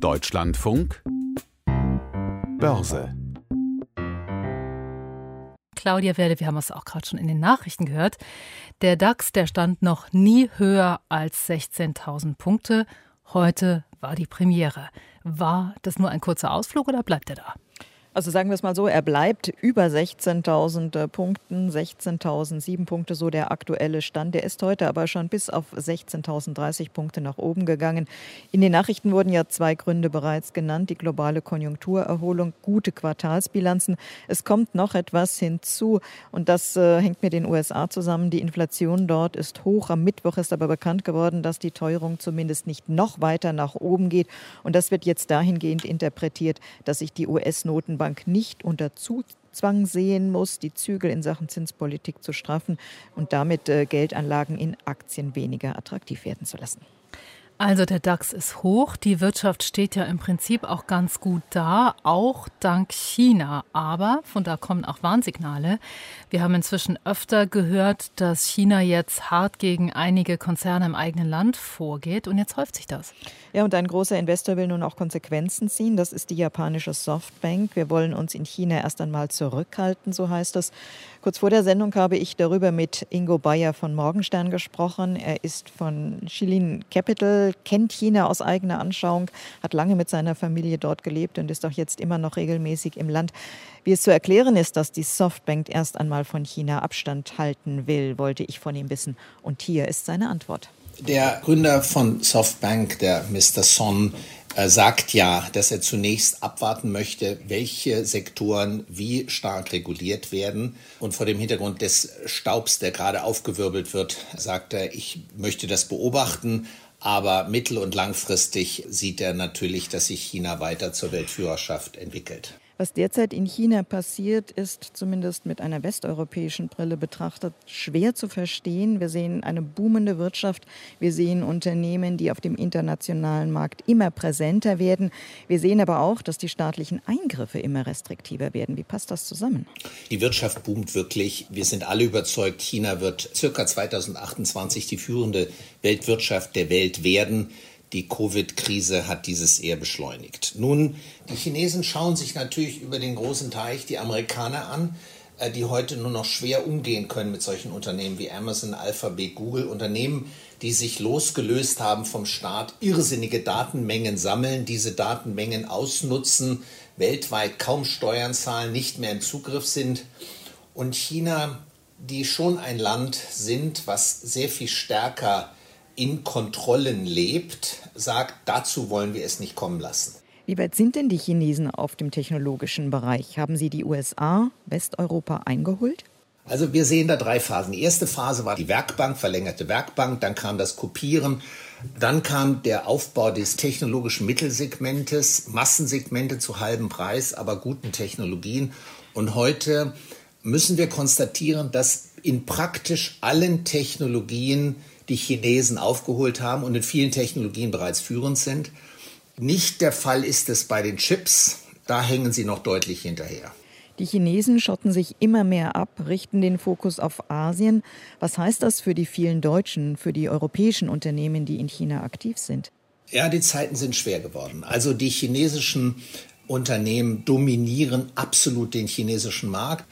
Deutschlandfunk Börse Claudia Werde, wir haben es auch gerade schon in den Nachrichten gehört. Der DAX, der stand noch nie höher als 16.000 Punkte. Heute war die Premiere. War das nur ein kurzer Ausflug oder bleibt er da? Also sagen wir es mal so, er bleibt über 16.000 äh, Punkten, 16.007 Punkte, so der aktuelle Stand. Der ist heute aber schon bis auf 16.030 Punkte nach oben gegangen. In den Nachrichten wurden ja zwei Gründe bereits genannt. Die globale Konjunkturerholung, gute Quartalsbilanzen. Es kommt noch etwas hinzu und das äh, hängt mit den USA zusammen. Die Inflation dort ist hoch. Am Mittwoch ist aber bekannt geworden, dass die Teuerung zumindest nicht noch weiter nach oben geht. Und das wird jetzt dahingehend interpretiert, dass sich die US-Notenbank Notenbank nicht unter Zugzwang sehen muss, die Zügel in Sachen Zinspolitik zu straffen und damit äh, Geldanlagen in Aktien weniger attraktiv werden zu lassen. Also der DAX ist hoch, die Wirtschaft steht ja im Prinzip auch ganz gut da, auch dank China. Aber von da kommen auch Warnsignale. Wir haben inzwischen öfter gehört, dass China jetzt hart gegen einige Konzerne im eigenen Land vorgeht und jetzt häuft sich das. Ja, und ein großer Investor will nun auch Konsequenzen ziehen. Das ist die japanische Softbank. Wir wollen uns in China erst einmal zurückhalten, so heißt es. Kurz vor der Sendung habe ich darüber mit Ingo Bayer von Morgenstern gesprochen. Er ist von Shilin Capital, kennt China aus eigener Anschauung, hat lange mit seiner Familie dort gelebt und ist auch jetzt immer noch regelmäßig im Land. Wie es zu erklären ist, dass die Softbank erst einmal von China Abstand halten will, wollte ich von ihm wissen. Und hier ist seine Antwort. Der Gründer von Softbank, der Mr. Son, äh, sagt ja, dass er zunächst abwarten möchte, welche Sektoren wie stark reguliert werden. Und vor dem Hintergrund des Staubs, der gerade aufgewirbelt wird, sagt er, ich möchte das beobachten. Aber mittel- und langfristig sieht er natürlich, dass sich China weiter zur Weltführerschaft entwickelt. Was derzeit in China passiert, ist zumindest mit einer westeuropäischen Brille betrachtet schwer zu verstehen. Wir sehen eine boomende Wirtschaft. Wir sehen Unternehmen, die auf dem internationalen Markt immer präsenter werden. Wir sehen aber auch, dass die staatlichen Eingriffe immer restriktiver werden. Wie passt das zusammen? Die Wirtschaft boomt wirklich. Wir sind alle überzeugt, China wird circa 2028 die führende Weltwirtschaft der Welt werden. Die Covid-Krise hat dieses eher beschleunigt. Nun, die Chinesen schauen sich natürlich über den großen Teich die Amerikaner an, äh, die heute nur noch schwer umgehen können mit solchen Unternehmen wie Amazon, Alphabet, Google, Unternehmen, die sich losgelöst haben vom Staat, irrsinnige Datenmengen sammeln, diese Datenmengen ausnutzen, weltweit kaum Steuern zahlen, nicht mehr im Zugriff sind. Und China, die schon ein Land sind, was sehr viel stärker in Kontrollen lebt, sagt, dazu wollen wir es nicht kommen lassen. Wie weit sind denn die Chinesen auf dem technologischen Bereich? Haben sie die USA, Westeuropa eingeholt? Also wir sehen da drei Phasen. Die erste Phase war die Werkbank, verlängerte Werkbank, dann kam das Kopieren, dann kam der Aufbau des technologischen Mittelsegmentes, Massensegmente zu halbem Preis, aber guten Technologien. Und heute müssen wir konstatieren, dass in praktisch allen Technologien die Chinesen aufgeholt haben und in vielen Technologien bereits führend sind. Nicht der Fall ist es bei den Chips. Da hängen sie noch deutlich hinterher. Die Chinesen schotten sich immer mehr ab, richten den Fokus auf Asien. Was heißt das für die vielen deutschen, für die europäischen Unternehmen, die in China aktiv sind? Ja, die Zeiten sind schwer geworden. Also die chinesischen Unternehmen dominieren absolut den chinesischen Markt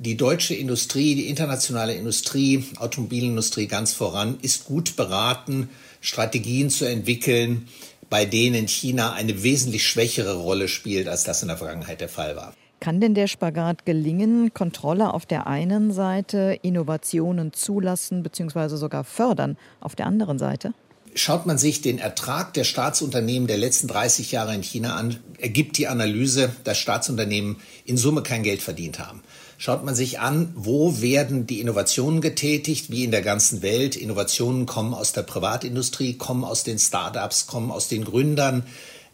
die deutsche Industrie, die internationale Industrie, Automobilindustrie ganz voran, ist gut beraten, Strategien zu entwickeln, bei denen China eine wesentlich schwächere Rolle spielt, als das in der Vergangenheit der Fall war. Kann denn der Spagat gelingen, Kontrolle auf der einen Seite, Innovationen zulassen bzw. sogar fördern auf der anderen Seite? Schaut man sich den Ertrag der Staatsunternehmen der letzten 30 Jahre in China an, ergibt die Analyse, dass Staatsunternehmen in Summe kein Geld verdient haben schaut man sich an, wo werden die Innovationen getätigt, wie in der ganzen Welt. Innovationen kommen aus der Privatindustrie, kommen aus den Startups, kommen aus den Gründern.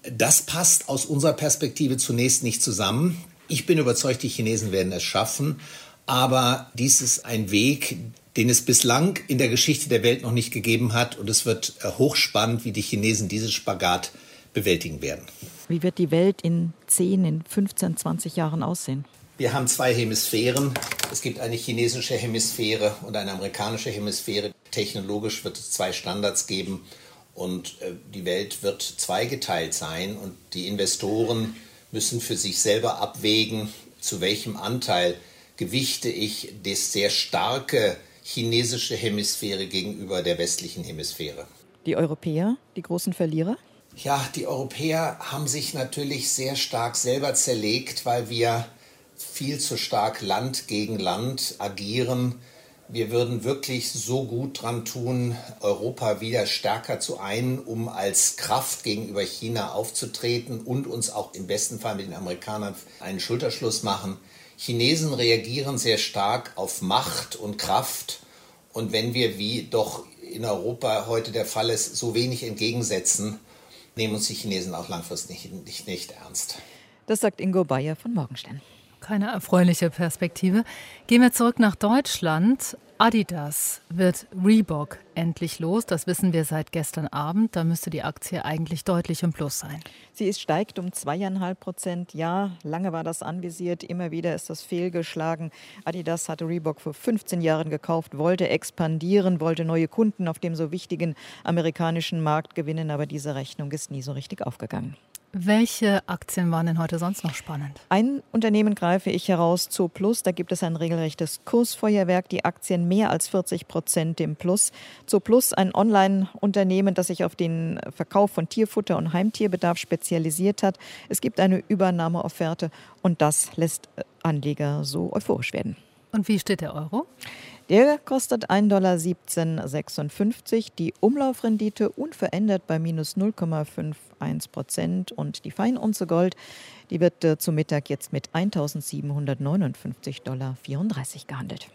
Das passt aus unserer Perspektive zunächst nicht zusammen. Ich bin überzeugt, die Chinesen werden es schaffen. Aber dies ist ein Weg, den es bislang in der Geschichte der Welt noch nicht gegeben hat. Und es wird äh, hochspannend, wie die Chinesen dieses Spagat bewältigen werden. Wie wird die Welt in 10, in 15, 20 Jahren aussehen? Wir haben zwei Hemisphären. Es gibt eine chinesische Hemisphäre und eine amerikanische Hemisphäre. Technologisch wird es zwei Standards geben. Und äh, die Welt wird zweigeteilt sein und die Investoren müssen für sich selber abwägen, zu welchem Anteil gewichte ich das sehr starke chinesische Hemisphäre gegenüber der westlichen Hemisphäre. Die Europäer, die großen Verlierer? Ja, die Europäer haben sich natürlich sehr stark selber zerlegt, weil wir viel zu stark Land gegen Land agieren. Wir würden wirklich so gut dran tun, Europa wieder stärker zu ein, um als Kraft gegenüber China aufzutreten und uns auch im besten Fall mit den Amerikanern einen Schulterschluss machen. Chinesen reagieren sehr stark auf Macht und Kraft. Und wenn wir, wie doch in Europa heute der Fall ist, so wenig entgegensetzen, nehmen uns die Chinesen auch langfristig nicht, nicht, nicht ernst. Das sagt Ingo Bayer von Morgenstern. Keine erfreuliche Perspektive. Gehen wir zurück nach Deutschland. Adidas wird Reebok endlich los. Das wissen wir seit gestern Abend. Da müsste die Aktie eigentlich deutlich im Plus sein. Sie ist steigt um zweieinhalb Prozent. Ja, lange war das anvisiert. Immer wieder ist das fehlgeschlagen. Adidas hatte Reebok vor 15 Jahren gekauft, wollte expandieren, wollte neue Kunden auf dem so wichtigen amerikanischen Markt gewinnen. Aber diese Rechnung ist nie so richtig aufgegangen. Welche Aktien waren denn heute sonst noch spannend? Ein Unternehmen greife ich heraus, Zooplus. Da gibt es ein regelrechtes Kursfeuerwerk. Die Aktien mehr als 40 Prozent im Plus. Zooplus, ein Online-Unternehmen, das sich auf den Verkauf von Tierfutter und Heimtierbedarf spezialisiert hat. Es gibt eine Übernahmeofferte und das lässt Anleger so euphorisch werden. Und wie steht der Euro? Der kostet 1,1756 Dollar. Die Umlaufrendite unverändert bei minus 0,51 Prozent. Und die Feinunze Gold, die wird äh, zu Mittag jetzt mit 1759,34 Dollar gehandelt.